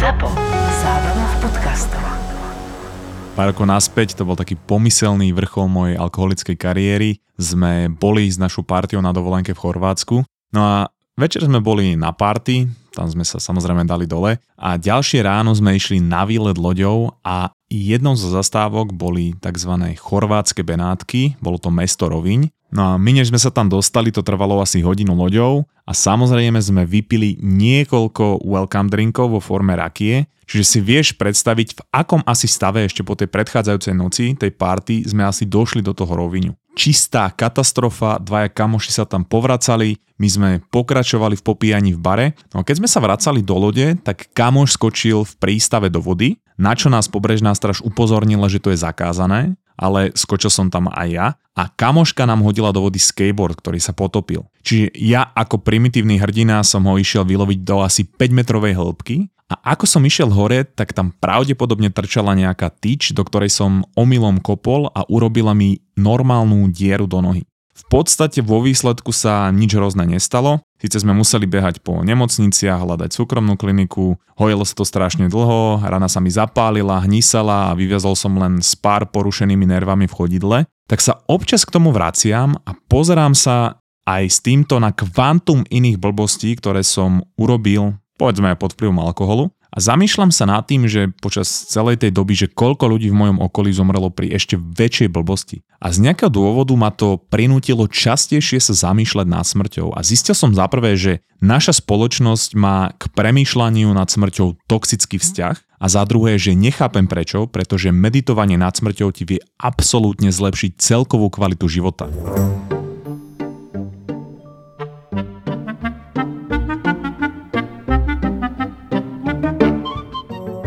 ZAPO. Zábrná v podcastov. Pár rokov naspäť, to bol taký pomyselný vrchol mojej alkoholickej kariéry. Sme boli s našou partiou na dovolenke v Chorvátsku. No a večer sme boli na party, tam sme sa samozrejme dali dole a ďalšie ráno sme išli na výlet loďou a jednou zo zastávok boli tzv. chorvátske Benátky, bolo to mesto Roviň No a my, než sme sa tam dostali, to trvalo asi hodinu loďou a samozrejme sme vypili niekoľko welcome drinkov vo forme rakie, čiže si vieš predstaviť, v akom asi stave ešte po tej predchádzajúcej noci, tej party, sme asi došli do toho roviňu. Čistá katastrofa, dvaja kamoši sa tam povracali, my sme pokračovali v popíjaní v bare. No a keď sme sa vracali do lode, tak kamoš skočil v prístave do vody, na čo nás pobrežná straž upozornila, že to je zakázané ale skočil som tam aj ja a kamoška nám hodila do vody skateboard, ktorý sa potopil. Čiže ja ako primitívny hrdina som ho išiel vyloviť do asi 5 metrovej hĺbky a ako som išiel hore, tak tam pravdepodobne trčala nejaká tyč, do ktorej som omylom kopol a urobila mi normálnu dieru do nohy. V podstate vo výsledku sa nič hrozné nestalo, Sice sme museli behať po nemocniciach, hľadať súkromnú kliniku, hojilo sa to strašne dlho, rana sa mi zapálila, hnisala a vyviazol som len s pár porušenými nervami v chodidle, tak sa občas k tomu vraciam a pozerám sa aj s týmto na kvantum iných blbostí, ktoré som urobil, povedzme pod vplyvom alkoholu a zamýšľam sa nad tým, že počas celej tej doby, že koľko ľudí v mojom okolí zomrelo pri ešte väčšej blbosti. A z nejakého dôvodu ma to prinútilo častejšie sa zamýšľať nad smrťou. A zistil som zaprvé, že naša spoločnosť má k premýšľaniu nad smrťou toxický vzťah. A za druhé, že nechápem prečo, pretože meditovanie nad smrťou ti vie absolútne zlepšiť celkovú kvalitu života.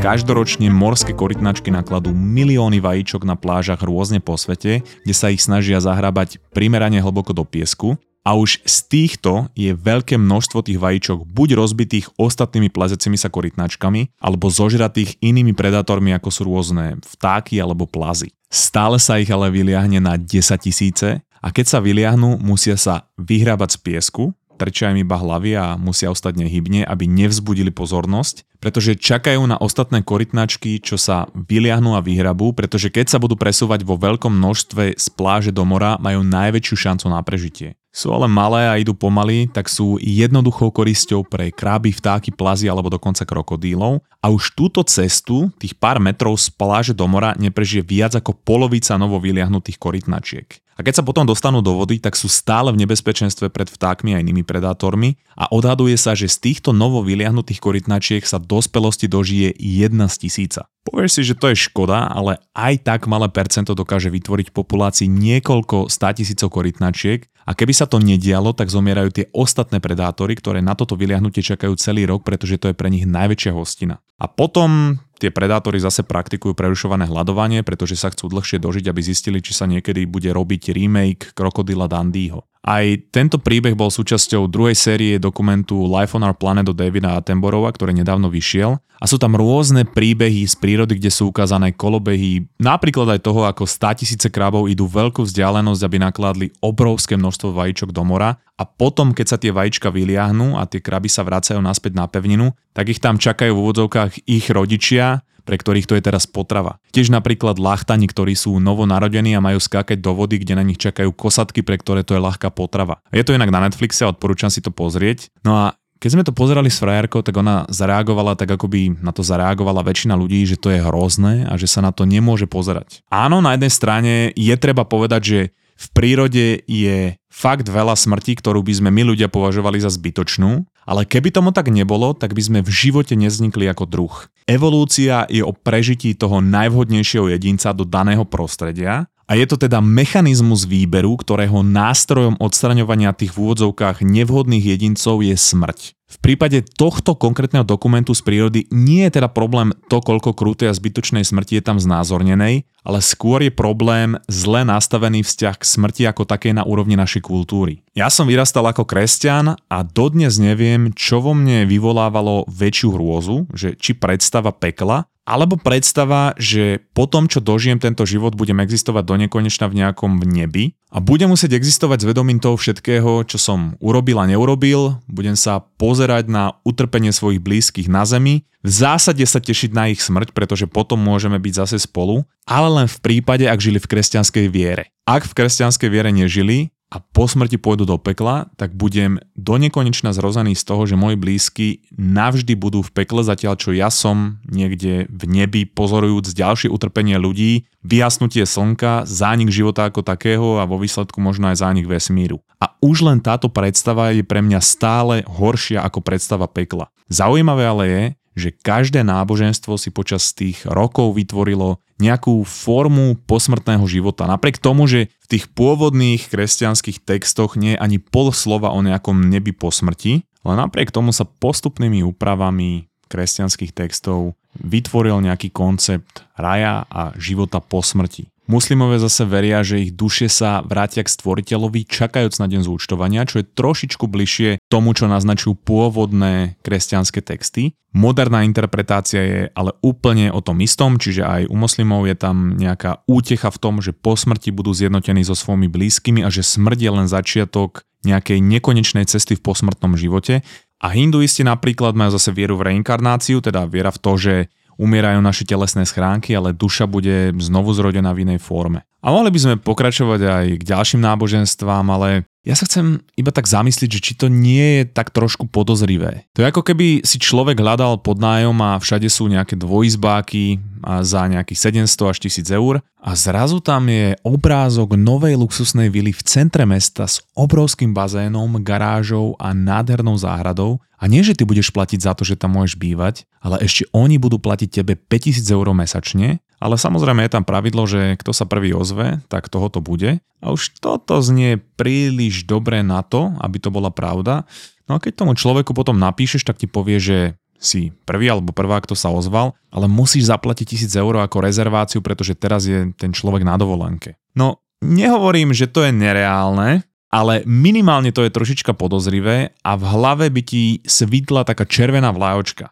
Každoročne morské korytnačky nakladú milióny vajíčok na plážach rôzne po svete, kde sa ich snažia zahrábať primerane hlboko do piesku a už z týchto je veľké množstvo tých vajíčok buď rozbitých ostatnými plazecimi sa korytnačkami, alebo zožratých inými predátormi ako sú rôzne vtáky alebo plazy. Stále sa ich ale vyliahne na 10 tisíce a keď sa vyliahnú, musia sa vyhrábať z piesku, trčia im iba hlavy a musia ostať nehybne, aby nevzbudili pozornosť, pretože čakajú na ostatné korytnačky, čo sa vyliahnú a vyhrabú, pretože keď sa budú presúvať vo veľkom množstve z pláže do mora, majú najväčšiu šancu na prežitie. Sú ale malé a idú pomaly, tak sú jednoduchou korisťou pre kráby, vtáky, plazy alebo dokonca krokodílov. A už túto cestu, tých pár metrov z pláže do mora, neprežije viac ako polovica novo vyliahnutých korytnačiek. A keď sa potom dostanú do vody, tak sú stále v nebezpečenstve pred vtákmi a inými predátormi a odhaduje sa, že z týchto novo vyliahnutých korytnačiek sa dospelosti dožije jedna z tisíca. Povieš si, že to je škoda, ale aj tak malé percento dokáže vytvoriť populácii niekoľko státisícov korytnačiek a keby sa to nedialo, tak zomierajú tie ostatné predátory, ktoré na toto vyliahnutie čakajú celý rok, pretože to je pre nich najväčšia hostina. A potom tie predátory zase praktikujú prerušované hľadovanie, pretože sa chcú dlhšie dožiť, aby zistili, či sa niekedy bude robiť remake Krokodila Dandyho. Aj tento príbeh bol súčasťou druhej série dokumentu Life on Our Planet od Davida Attenborova, ktorý nedávno vyšiel. A sú tam rôzne príbehy z prírody, kde sú ukázané kolobehy, napríklad aj toho, ako 100 tisíce krabov idú veľkú vzdialenosť, aby nakladli obrovské množstvo vajíčok do mora a potom, keď sa tie vajíčka vyliahnú a tie kraby sa vracajú naspäť na pevninu, tak ich tam čakajú v úvodzovkách ich rodičia, pre ktorých to je teraz potrava. Tiež napríklad lachtani, ktorí sú novonarodení a majú skákať do vody, kde na nich čakajú kosatky, pre ktoré to je ľahká potrava. Je to inak na Netflixe a odporúčam si to pozrieť. No a keď sme to pozerali s frajerkou, tak ona zareagovala tak, ako by na to zareagovala väčšina ľudí, že to je hrozné a že sa na to nemôže pozerať. Áno, na jednej strane je treba povedať, že v prírode je fakt veľa smrti, ktorú by sme my ľudia považovali za zbytočnú, ale keby tomu tak nebolo, tak by sme v živote neznikli ako druh. Evolúcia je o prežití toho najvhodnejšieho jedinca do daného prostredia a je to teda mechanizmus výberu, ktorého nástrojom odstraňovania tých v úvodzovkách nevhodných jedincov je smrť. V prípade tohto konkrétneho dokumentu z prírody nie je teda problém to, koľko krutej a zbytočnej smrti je tam znázornenej, ale skôr je problém zle nastavený vzťah k smrti ako takej na úrovni našej kultúry. Ja som vyrastal ako kresťan a dodnes neviem, čo vo mne vyvolávalo väčšiu hrôzu, že či predstava pekla, alebo predstava, že po tom, čo dožijem tento život, budem existovať do nekonečna v nejakom nebi a budem musieť existovať s vedomím toho všetkého, čo som urobil a neurobil, budem sa pozerať na utrpenie svojich blízkych na zemi, v zásade sa tešiť na ich smrť, pretože potom môžeme byť zase spolu, ale len v prípade, ak žili v kresťanskej viere. Ak v kresťanskej viere nežili, a po smrti pôjdu do pekla, tak budem do nekonečna zrozený z toho, že moji blízky navždy budú v pekle, zatiaľ čo ja som niekde v nebi pozorujúc ďalšie utrpenie ľudí, vyjasnutie slnka, zánik života ako takého a vo výsledku možno aj zánik vesmíru. A už len táto predstava je pre mňa stále horšia ako predstava pekla. Zaujímavé ale je, že každé náboženstvo si počas tých rokov vytvorilo nejakú formu posmrtného života. Napriek tomu, že v tých pôvodných kresťanských textoch nie je ani pol slova o nejakom nebi po smrti, ale napriek tomu sa postupnými úpravami kresťanských textov vytvoril nejaký koncept raja a života po smrti. Muslimové zase veria, že ich duše sa vrátia k stvoriteľovi čakajúc na deň zúčtovania, čo je trošičku bližšie tomu, čo naznačujú pôvodné kresťanské texty. Moderná interpretácia je ale úplne o tom istom, čiže aj u moslimov je tam nejaká útecha v tom, že po smrti budú zjednotení so svojimi blízkymi a že smrť je len začiatok nejakej nekonečnej cesty v posmrtnom živote. A hinduisti napríklad majú zase vieru v reinkarnáciu, teda viera v to, že umierajú naše telesné schránky, ale duša bude znovu zrodená v inej forme. A mohli by sme pokračovať aj k ďalším náboženstvám, ale ja sa chcem iba tak zamyslieť, že či to nie je tak trošku podozrivé. To je ako keby si človek hľadal podnájom a všade sú nejaké dvojizbáky za nejakých 700 až 1000 eur a zrazu tam je obrázok novej luxusnej vily v centre mesta s obrovským bazénom, garážou a nádhernou záhradou a nie, že ty budeš platiť za to, že tam môžeš bývať, ale ešte oni budú platiť tebe 5000 eur mesačne ale samozrejme je tam pravidlo, že kto sa prvý ozve, tak toho to bude. A už toto znie príliš dobre na to, aby to bola pravda. No a keď tomu človeku potom napíšeš, tak ti povie, že si prvý alebo prvá, kto sa ozval, ale musíš zaplatiť 1000 eur ako rezerváciu, pretože teraz je ten človek na dovolenke. No, nehovorím, že to je nereálne, ale minimálne to je trošička podozrivé a v hlave by ti svitla taká červená vlajočka.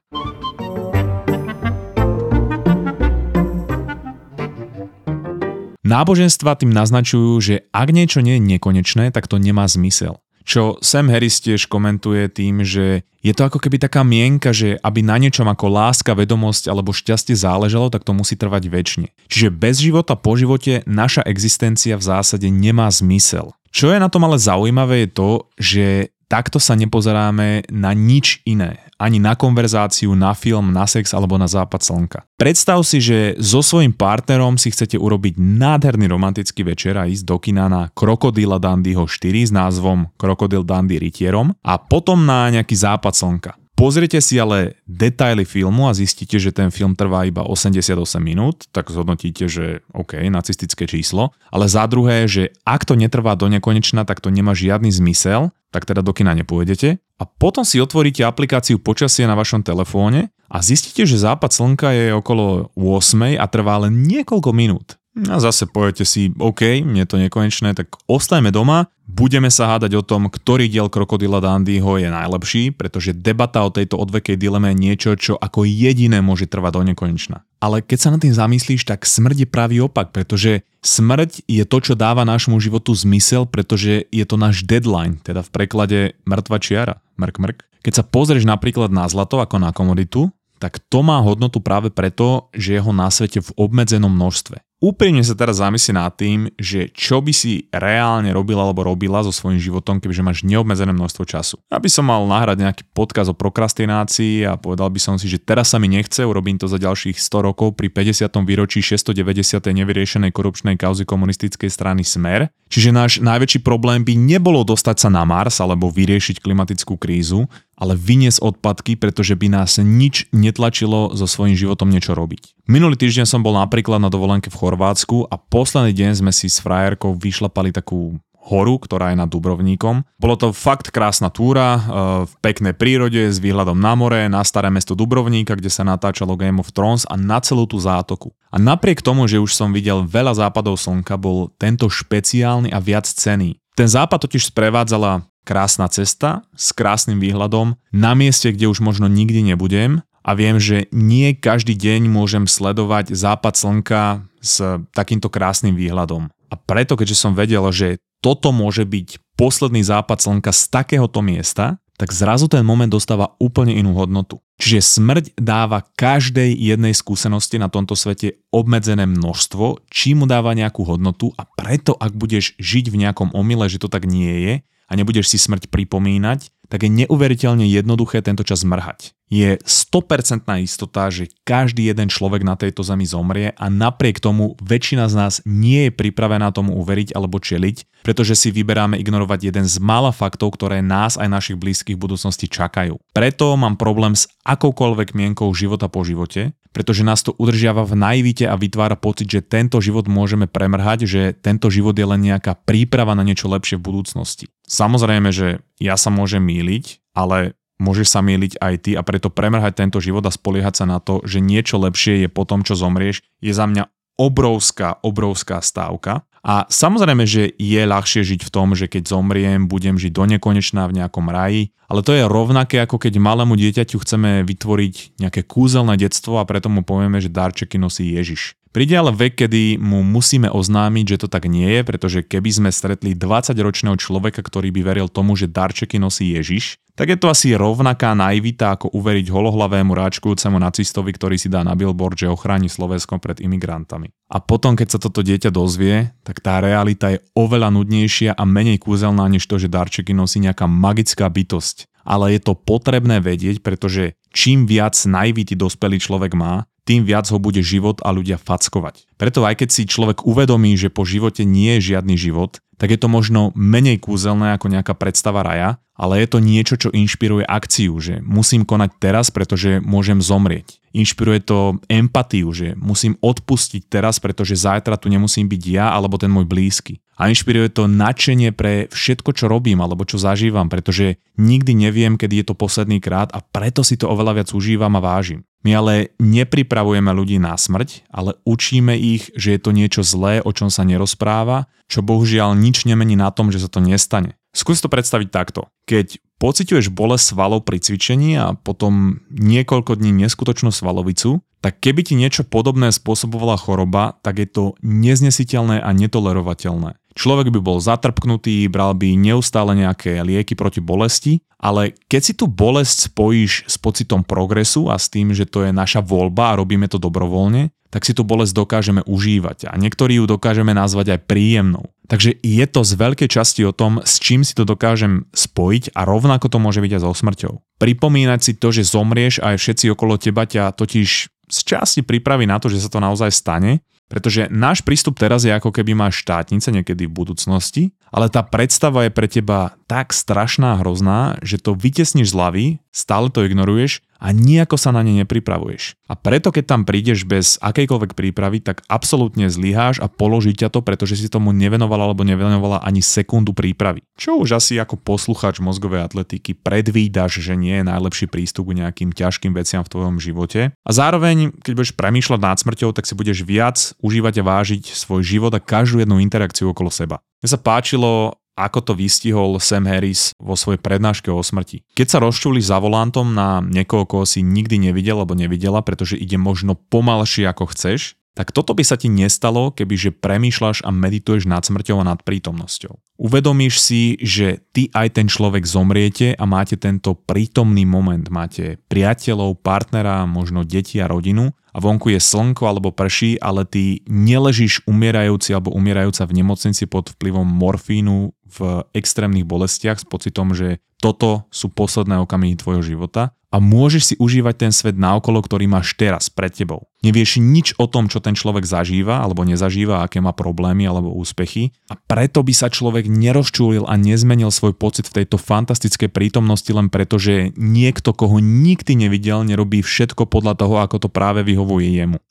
Náboženstva tým naznačujú, že ak niečo nie je nekonečné, tak to nemá zmysel. Čo Sam Harris tiež komentuje tým, že je to ako keby taká mienka, že aby na niečom ako láska, vedomosť alebo šťastie záležalo, tak to musí trvať väčšine. Čiže bez života po živote naša existencia v zásade nemá zmysel. Čo je na tom ale zaujímavé je to, že takto sa nepozeráme na nič iné. Ani na konverzáciu, na film, na sex alebo na západ slnka. Predstav si, že so svojím partnerom si chcete urobiť nádherný romantický večer a ísť do kina na Krokodila Dandyho 4 s názvom Krokodil Dandy rytierom a potom na nejaký západ slnka. Pozrite si ale detaily filmu a zistíte, že ten film trvá iba 88 minút, tak zhodnotíte, že OK, nacistické číslo. Ale za druhé, že ak to netrvá do nekonečna, tak to nemá žiadny zmysel, tak teda do kina nepôjdete. A potom si otvoríte aplikáciu počasie na vašom telefóne a zistíte, že západ slnka je okolo 8 a trvá len niekoľko minút. A zase poviete si, OK, mne to nekonečné, tak ostajme doma, budeme sa hádať o tom, ktorý diel Krokodila Dandyho je najlepší, pretože debata o tejto odvekej dileme je niečo, čo ako jediné môže trvať do nekonečna. Ale keď sa nad tým zamyslíš, tak smrť je pravý opak, pretože smrť je to, čo dáva nášmu životu zmysel, pretože je to náš deadline, teda v preklade mŕtva čiara, mrk mrk. Keď sa pozrieš napríklad na zlato ako na komoditu, tak to má hodnotu práve preto, že je ho na svete v obmedzenom množstve. Úprimne sa teraz zamyslí nad tým, že čo by si reálne robila alebo robila so svojím životom, kebyže máš neobmedzené množstvo času. Aby som mal nahrať nejaký podkaz o prokrastinácii a povedal by som si, že teraz sa mi nechce, urobím to za ďalších 100 rokov pri 50. výročí 690. nevyriešenej korupčnej kauzy komunistickej strany Smer. Čiže náš najväčší problém by nebolo dostať sa na Mars alebo vyriešiť klimatickú krízu, ale vyniesť odpadky, pretože by nás nič netlačilo so svojím životom niečo robiť. Minulý týždeň som bol napríklad na dovolenke v Chorvátsku a posledný deň sme si s frajerkou vyšlapali takú horu, ktorá je nad Dubrovníkom. Bolo to fakt krásna túra, e, v peknej prírode s výhľadom na more, na staré mesto Dubrovníka, kde sa natáčalo Game of Thrones a na celú tú zátoku. A napriek tomu, že už som videl veľa západov slnka, bol tento špeciálny a viac cený. Ten západ totiž sprevádzala krásna cesta s krásnym výhľadom na mieste, kde už možno nikdy nebudem a viem, že nie každý deň môžem sledovať západ slnka s takýmto krásnym výhľadom. A preto, keďže som vedel, že toto môže byť posledný západ slnka z takéhoto miesta, tak zrazu ten moment dostáva úplne inú hodnotu. Čiže smrť dáva každej jednej skúsenosti na tomto svete obmedzené množstvo, či mu dáva nejakú hodnotu a preto, ak budeš žiť v nejakom omyle, že to tak nie je a nebudeš si smrť pripomínať, tak je neuveriteľne jednoduché tento čas mrhať. Je 100% istota, že každý jeden človek na tejto zemi zomrie a napriek tomu väčšina z nás nie je pripravená tomu uveriť alebo čeliť, pretože si vyberáme ignorovať jeden z mála faktov, ktoré nás aj našich blízkych v budúcnosti čakajú. Preto mám problém s akoukoľvek mienkou života po živote, pretože nás to udržiava v naivite a vytvára pocit, že tento život môžeme premrhať, že tento život je len nejaká príprava na niečo lepšie v budúcnosti. Samozrejme, že ja sa môžem míliť, ale môžeš sa míliť aj ty a preto premrhať tento život a spoliehať sa na to, že niečo lepšie je po tom, čo zomrieš, je za mňa obrovská, obrovská stávka. A samozrejme, že je ľahšie žiť v tom, že keď zomriem, budem žiť do nekonečná v nejakom raji, ale to je rovnaké ako keď malému dieťaťu chceme vytvoriť nejaké kúzelné detstvo a preto mu povieme, že darčeky nosí Ježiš. Príde ale vek, kedy mu musíme oznámiť, že to tak nie je, pretože keby sme stretli 20-ročného človeka, ktorý by veril tomu, že darčeky nosí Ježiš, tak je to asi rovnaká naivita, ako uveriť holohlavému ráčkujúcemu nacistovi, ktorý si dá na billboard, že ochráni Slovensko pred imigrantami. A potom, keď sa toto dieťa dozvie, tak tá realita je oveľa nudnejšia a menej kúzelná, než to, že darčeky nosí nejaká magická bytosť. Ale je to potrebné vedieť, pretože čím viac naivity dospelý človek má, tým viac ho bude život a ľudia fackovať. Preto aj keď si človek uvedomí, že po živote nie je žiadny život, tak je to možno menej kúzelné ako nejaká predstava raja, ale je to niečo, čo inšpiruje akciu, že musím konať teraz, pretože môžem zomrieť. Inšpiruje to empatiu, že musím odpustiť teraz, pretože zajtra tu nemusím byť ja alebo ten môj blízky. A inšpiruje to nadšenie pre všetko, čo robím alebo čo zažívam, pretože nikdy neviem, kedy je to posledný krát a preto si to oveľa viac užívam a vážim. My ale nepripravujeme ľudí na smrť, ale učíme ich, že je to niečo zlé, o čom sa nerozpráva, čo bohužiaľ nič nemení na tom, že sa to nestane. Skús to predstaviť takto. Keď pociťuješ bolesť svalov pri cvičení a potom niekoľko dní neskutočnú svalovicu, tak keby ti niečo podobné spôsobovala choroba, tak je to neznesiteľné a netolerovateľné. Človek by bol zatrpknutý, bral by neustále nejaké lieky proti bolesti, ale keď si tú bolesť spojíš s pocitom progresu a s tým, že to je naša voľba a robíme to dobrovoľne, tak si tú bolesť dokážeme užívať a niektorí ju dokážeme nazvať aj príjemnou. Takže je to z veľkej časti o tom, s čím si to dokážem spojiť a rovnako to môže byť aj so smrťou. Pripomínať si to, že zomrieš a aj všetci okolo teba ťa totiž z časti pripraví na to, že sa to naozaj stane pretože náš prístup teraz je ako keby máš štátnice niekedy v budúcnosti, ale tá predstava je pre teba tak strašná a hrozná, že to vytesníš z hlavy, stále to ignoruješ a nejako sa na ne nepripravuješ. A preto keď tam prídeš bez akejkoľvek prípravy, tak absolútne zlyháš a položí ťa to, pretože si tomu nevenovala alebo nevenovala ani sekundu prípravy. Čo už asi ako poslucháč mozgovej atletiky predvídaš, že nie je najlepší prístup k nejakým ťažkým veciam v tvojom živote. A zároveň, keď budeš premýšľať nad smrťou, tak si budeš viac užívať a vážiť svoj život a každú jednu interakciu okolo seba. Mne sa páčilo, ako to vystihol Sam Harris vo svojej prednáške o smrti. Keď sa rozčuli za volantom na niekoho, koho si nikdy nevidel alebo nevidela, pretože ide možno pomalšie ako chceš, tak toto by sa ti nestalo, kebyže premýšľaš a medituješ nad smrťou a nad prítomnosťou. Uvedomíš si, že ty aj ten človek zomriete a máte tento prítomný moment. Máte priateľov, partnera, možno deti a rodinu a vonku je slnko alebo prší, ale ty neležíš umierajúci alebo umierajúca v nemocnici pod vplyvom morfínu v extrémnych bolestiach s pocitom, že toto sú posledné okamihy tvojho života a môžeš si užívať ten svet naokolo, ktorý máš teraz pred tebou. Nevieš nič o tom, čo ten človek zažíva alebo nezažíva, aké má problémy alebo úspechy a preto by sa človek nerozčúlil a nezmenil svoj pocit v tejto fantastickej prítomnosti len preto, že niekto, koho nikdy nevidel, nerobí všetko podľa toho, ako to práve vyhovuje jemu.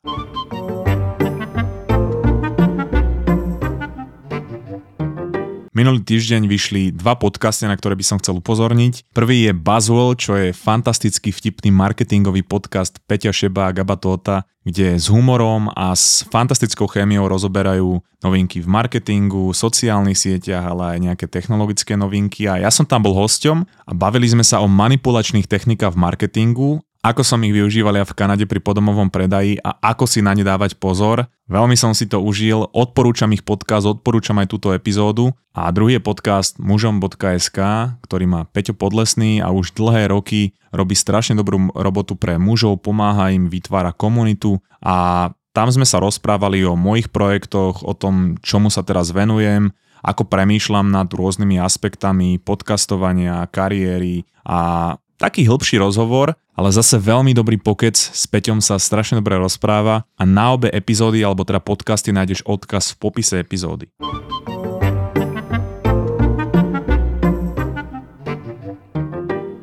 Minulý týždeň vyšli dva podcasty, na ktoré by som chcel upozorniť. Prvý je Buzzwell, čo je fantastický vtipný marketingový podcast Peťa Šeba a Gaba Tota, kde s humorom a s fantastickou chémiou rozoberajú novinky v marketingu, sociálnych sieťach, ale aj nejaké technologické novinky. A ja som tam bol hosťom a bavili sme sa o manipulačných technikách v marketingu ako som ich využíval ja v Kanade pri podomovom predaji a ako si na ne dávať pozor. Veľmi som si to užil, odporúčam ich podcast, odporúčam aj túto epizódu. A druhý je podcast mužom.sk, ktorý má Peťo Podlesný a už dlhé roky robí strašne dobrú robotu pre mužov, pomáha im, vytvára komunitu a tam sme sa rozprávali o mojich projektoch, o tom, čomu sa teraz venujem, ako premýšľam nad rôznymi aspektami podcastovania, kariéry a taký hĺbší rozhovor, ale zase veľmi dobrý pokec, s Peťom sa strašne dobre rozpráva a na obe epizódy, alebo teda podcasty nájdeš odkaz v popise epizódy.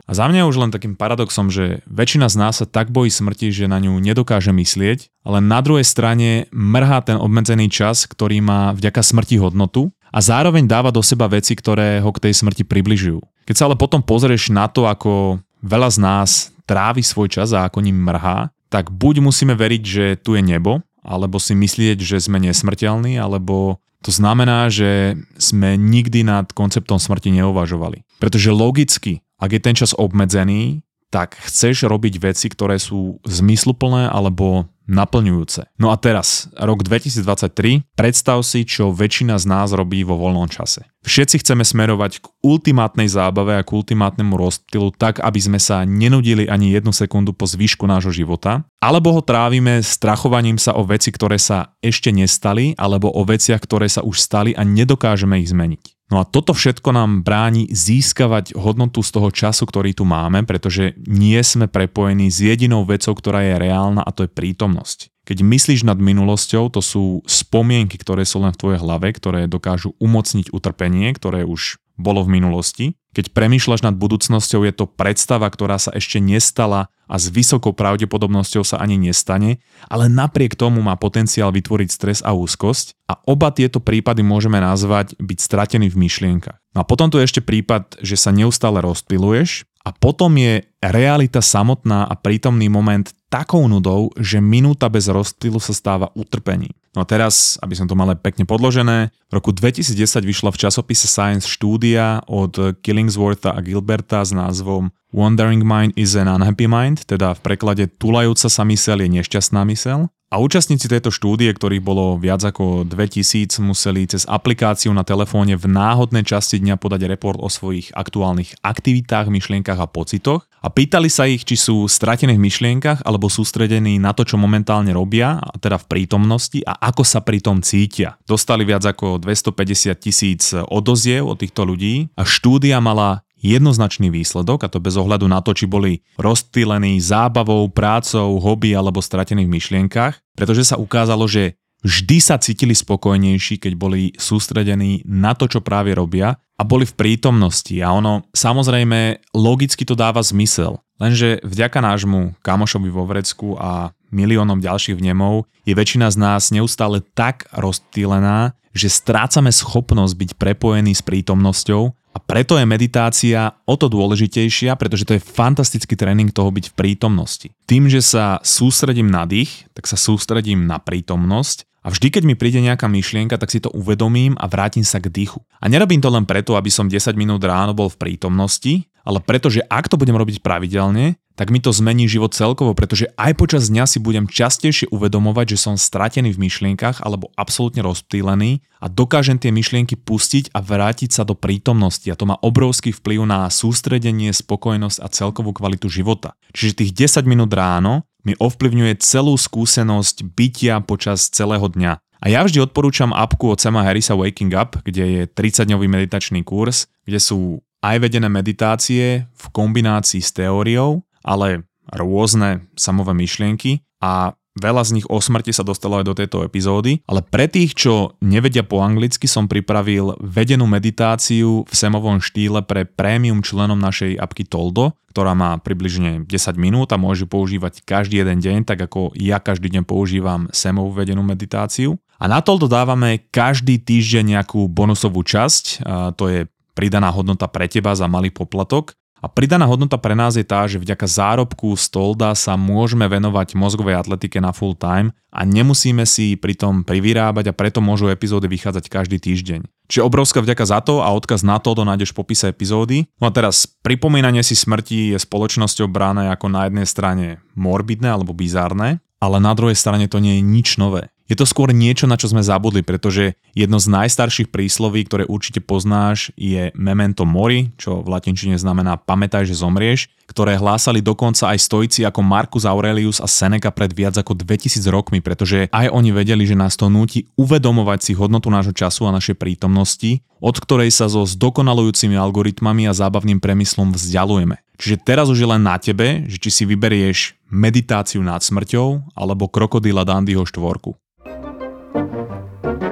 A za mňa už len takým paradoxom, že väčšina z nás sa tak bojí smrti, že na ňu nedokáže myslieť, ale na druhej strane mrhá ten obmedzený čas, ktorý má vďaka smrti hodnotu a zároveň dáva do seba veci, ktoré ho k tej smrti približujú. Keď sa ale potom pozrieš na to, ako veľa z nás trávi svoj čas a ako ním mrhá, tak buď musíme veriť, že tu je nebo, alebo si myslieť, že sme nesmrteľní, alebo to znamená, že sme nikdy nad konceptom smrti neuvažovali. Pretože logicky ak je ten čas obmedzený, tak chceš robiť veci, ktoré sú zmysluplné alebo naplňujúce. No a teraz, rok 2023, predstav si, čo väčšina z nás robí vo voľnom čase. Všetci chceme smerovať k ultimátnej zábave a k ultimátnemu rozptylu tak, aby sme sa nenudili ani jednu sekundu po zvýšku nášho života, alebo ho trávime strachovaním sa o veci, ktoré sa ešte nestali, alebo o veciach, ktoré sa už stali a nedokážeme ich zmeniť. No a toto všetko nám bráni získavať hodnotu z toho času, ktorý tu máme, pretože nie sme prepojení s jedinou vecou, ktorá je reálna a to je prítomnosť. Keď myslíš nad minulosťou, to sú spomienky, ktoré sú len v tvojej hlave, ktoré dokážu umocniť utrpenie, ktoré už bolo v minulosti. Keď premýšľaš nad budúcnosťou, je to predstava, ktorá sa ešte nestala a s vysokou pravdepodobnosťou sa ani nestane, ale napriek tomu má potenciál vytvoriť stres a úzkosť a oba tieto prípady môžeme nazvať byť stratený v myšlienkach. No a potom tu je ešte prípad, že sa neustále rozptiluješ a potom je realita samotná a prítomný moment takou nudou, že minúta bez rozptylu sa stáva utrpením. No a teraz, aby som to mal pekne podložené, v roku 2010 vyšla v časopise Science štúdia od Killingswortha a Gilberta s názvom Wandering Mind is an Unhappy Mind, teda v preklade tulajúca sa mysel je nešťastná mysel. A účastníci tejto štúdie, ktorých bolo viac ako 2000, museli cez aplikáciu na telefóne v náhodnej časti dňa podať report o svojich aktuálnych aktivitách, myšlienkach a pocitoch a pýtali sa ich, či sú stratené v myšlienkach alebo sústredení na to, čo momentálne robia, a teda v prítomnosti a ako sa pri tom cítia. Dostali viac ako 250 tisíc odoziev od týchto ľudí a štúdia mala jednoznačný výsledok, a to bez ohľadu na to, či boli rozptýlení zábavou, prácou, hobby alebo stratených v myšlienkach, pretože sa ukázalo, že vždy sa cítili spokojnejší, keď boli sústredení na to, čo práve robia a boli v prítomnosti. A ono, samozrejme, logicky to dáva zmysel. Lenže vďaka nášmu kamošovi vo Vrecku a miliónom ďalších vnemov je väčšina z nás neustále tak rozptýlená, že strácame schopnosť byť prepojený s prítomnosťou a preto je meditácia o to dôležitejšia, pretože to je fantastický tréning toho byť v prítomnosti. Tým, že sa sústredím na dých, tak sa sústredím na prítomnosť a vždy, keď mi príde nejaká myšlienka, tak si to uvedomím a vrátim sa k dýchu. A nerobím to len preto, aby som 10 minút ráno bol v prítomnosti, ale pretože ak to budem robiť pravidelne, tak mi to zmení život celkovo, pretože aj počas dňa si budem častejšie uvedomovať, že som stratený v myšlienkach alebo absolútne rozptýlený a dokážem tie myšlienky pustiť a vrátiť sa do prítomnosti a to má obrovský vplyv na sústredenie, spokojnosť a celkovú kvalitu života. Čiže tých 10 minút ráno mi ovplyvňuje celú skúsenosť bytia počas celého dňa. A ja vždy odporúčam apku od Sama Harrisa Waking Up, kde je 30-dňový meditačný kurz, kde sú aj vedené meditácie v kombinácii s teóriou ale rôzne samové myšlienky a Veľa z nich o smrti sa dostalo aj do tejto epizódy, ale pre tých, čo nevedia po anglicky, som pripravil vedenú meditáciu v semovom štýle pre prémium členom našej apky Toldo, ktorá má približne 10 minút a môže používať každý jeden deň, tak ako ja každý deň používam semovú vedenú meditáciu. A na Toldo dávame každý týždeň nejakú bonusovú časť, to je pridaná hodnota pre teba za malý poplatok A pridaná hodnota pre nás je tá, že vďaka zárobku Stolda sa môžeme venovať mozgovej atletike na full time a nemusíme si pritom privyrábať a preto môžu epizódy vychádzať každý týždeň. Čiže obrovská vďaka za to a odkaz na to nájdeš v popise epizódy. No a teraz, pripomínanie si smrti je spoločnosťou bráne ako na jednej strane morbidné alebo bizárne, ale na druhej strane to nie je nič nové. Je to skôr niečo, na čo sme zabudli, pretože jedno z najstarších prísloví, ktoré určite poznáš, je memento mori, čo v latinčine znamená pamätaj, že zomrieš, ktoré hlásali dokonca aj stojci ako Marcus Aurelius a Seneca pred viac ako 2000 rokmi, pretože aj oni vedeli, že nás to núti uvedomovať si hodnotu nášho času a našej prítomnosti, od ktorej sa so zdokonalujúcimi algoritmami a zábavným premyslom vzdialujeme. Čiže teraz už je len na tebe, že či si vyberieš meditáciu nad smrťou alebo krokodíla Dandyho štvorku.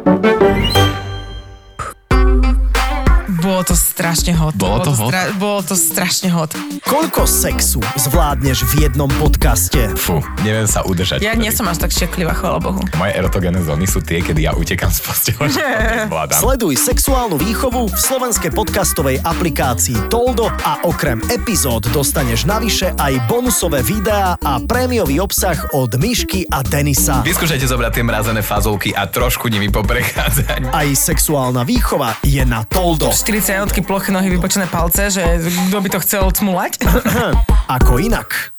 Thank you. Strašne hot. Bolo to hot? Stra- bolo to strašne hot. Koľko sexu zvládneš v jednom podcaste? Fú, neviem sa udržať. Ja nie som až tak šeklivá, chvála Bohu. Moje erotogénne zóny sú tie, kedy ja utekam z postele, to. Sleduj sexuálnu výchovu v slovenskej podcastovej aplikácii Toldo a okrem epizód dostaneš navyše aj bonusové videá a prémiový obsah od Myšky a Denisa. Vyskúšajte zobrať tie mrazené fazolky a trošku nimi poprechádzať. Aj sexuálna výchova je na Toldo. 40 jednotky ploché nohy, vypočené palce, že kto by to chcel cmulať? Ako inak.